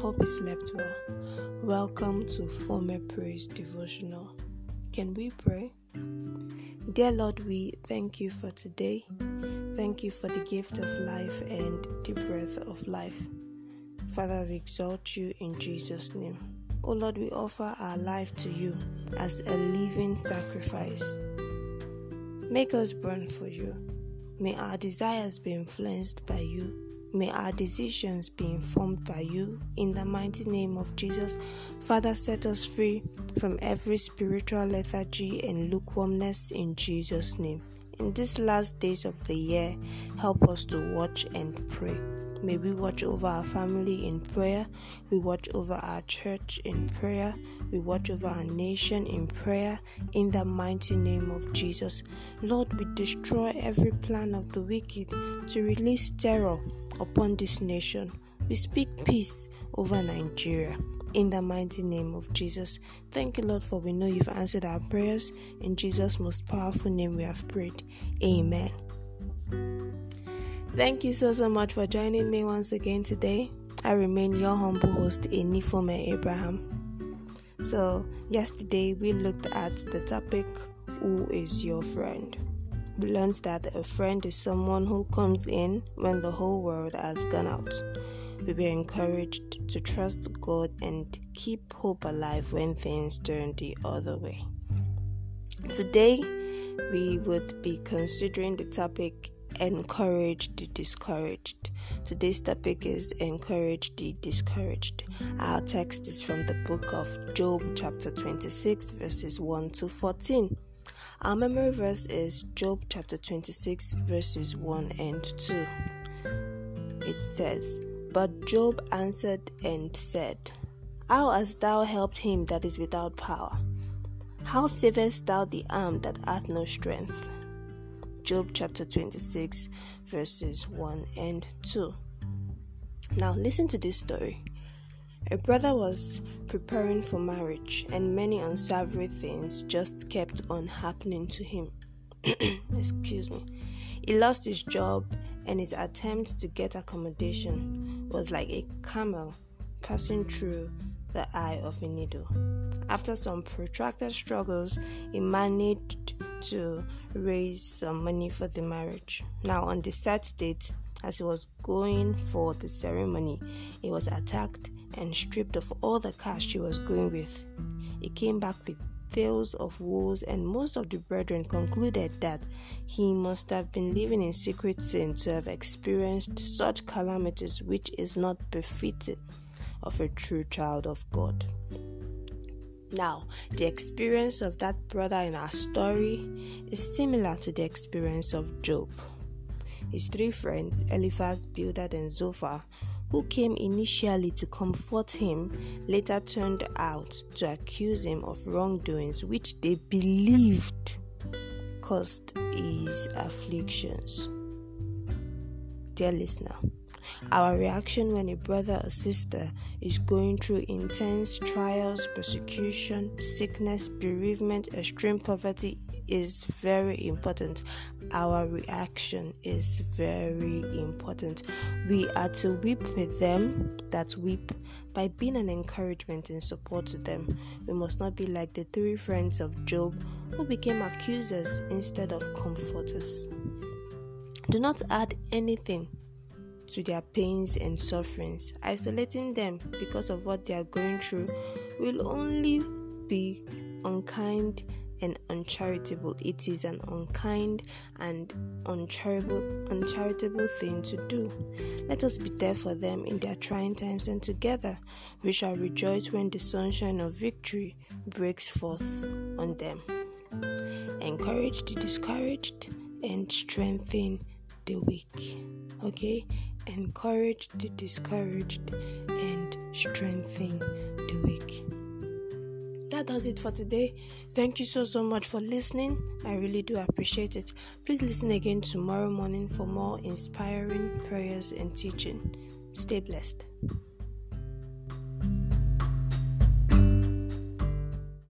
hope you slept well. Welcome to Former Praise Devotional. Can we pray? Dear Lord, we thank you for today. Thank you for the gift of life and the breath of life. Father, we exalt you in Jesus' name. Oh Lord, we offer our life to you as a living sacrifice. Make us burn for you. May our desires be influenced by you May our decisions be informed by you. In the mighty name of Jesus, Father, set us free from every spiritual lethargy and lukewarmness in Jesus' name. In these last days of the year, help us to watch and pray. May we watch over our family in prayer. We watch over our church in prayer. We watch over our nation in prayer. In the mighty name of Jesus. Lord, we destroy every plan of the wicked to release terror upon this nation. We speak peace over Nigeria. In the mighty name of Jesus. Thank you, Lord, for we know you've answered our prayers. In Jesus' most powerful name we have prayed. Amen. Thank you so so much for joining me once again today. I remain your humble host, Enifome Abraham. So, yesterday we looked at the topic Who is your friend? Learned that a friend is someone who comes in when the whole world has gone out. We were encouraged to trust God and keep hope alive when things turn the other way. Today, we would be considering the topic encourage the discouraged. Today's topic is encourage the discouraged. Our text is from the book of Job, chapter 26, verses 1 to 14. Our memory verse is Job chapter 26, verses 1 and 2. It says, But Job answered and said, How hast thou helped him that is without power? How savest thou the arm that hath no strength? Job chapter 26, verses 1 and 2. Now, listen to this story. A brother was preparing for marriage, and many unsavory things just kept on happening to him. Excuse me. He lost his job, and his attempt to get accommodation was like a camel passing through the eye of a needle. After some protracted struggles, he managed to raise some money for the marriage. Now, on the set date, as he was going for the ceremony, he was attacked and stripped of all the cash she was going with. He came back with tales of woes, and most of the brethren concluded that he must have been living in secret sin to have experienced such calamities which is not befitting of a true child of God. Now, the experience of that brother in our story is similar to the experience of Job. His three friends, Eliphaz, Bildad, and Zophar, who came initially to comfort him, later turned out to accuse him of wrongdoings which they believed caused his afflictions. Dear listener, our reaction when a brother or sister is going through intense trials, persecution, sickness, bereavement, extreme poverty is very important. Our reaction is very important. We are to weep with them that weep by being an encouragement and support to them. We must not be like the three friends of Job who became accusers instead of comforters. Do not add anything to their pains and sufferings. Isolating them because of what they are going through will only be unkind and uncharitable. It is an unkind and uncharitable, uncharitable thing to do. Let us be there for them in their trying times, and together we shall rejoice when the sunshine of victory breaks forth on them. Encourage the discouraged and strengthen the weak. Okay? encourage the discouraged, and strengthen the weak. That does it for today. Thank you so so much for listening. I really do appreciate it. Please listen again tomorrow morning for more inspiring prayers and teaching. Stay blessed.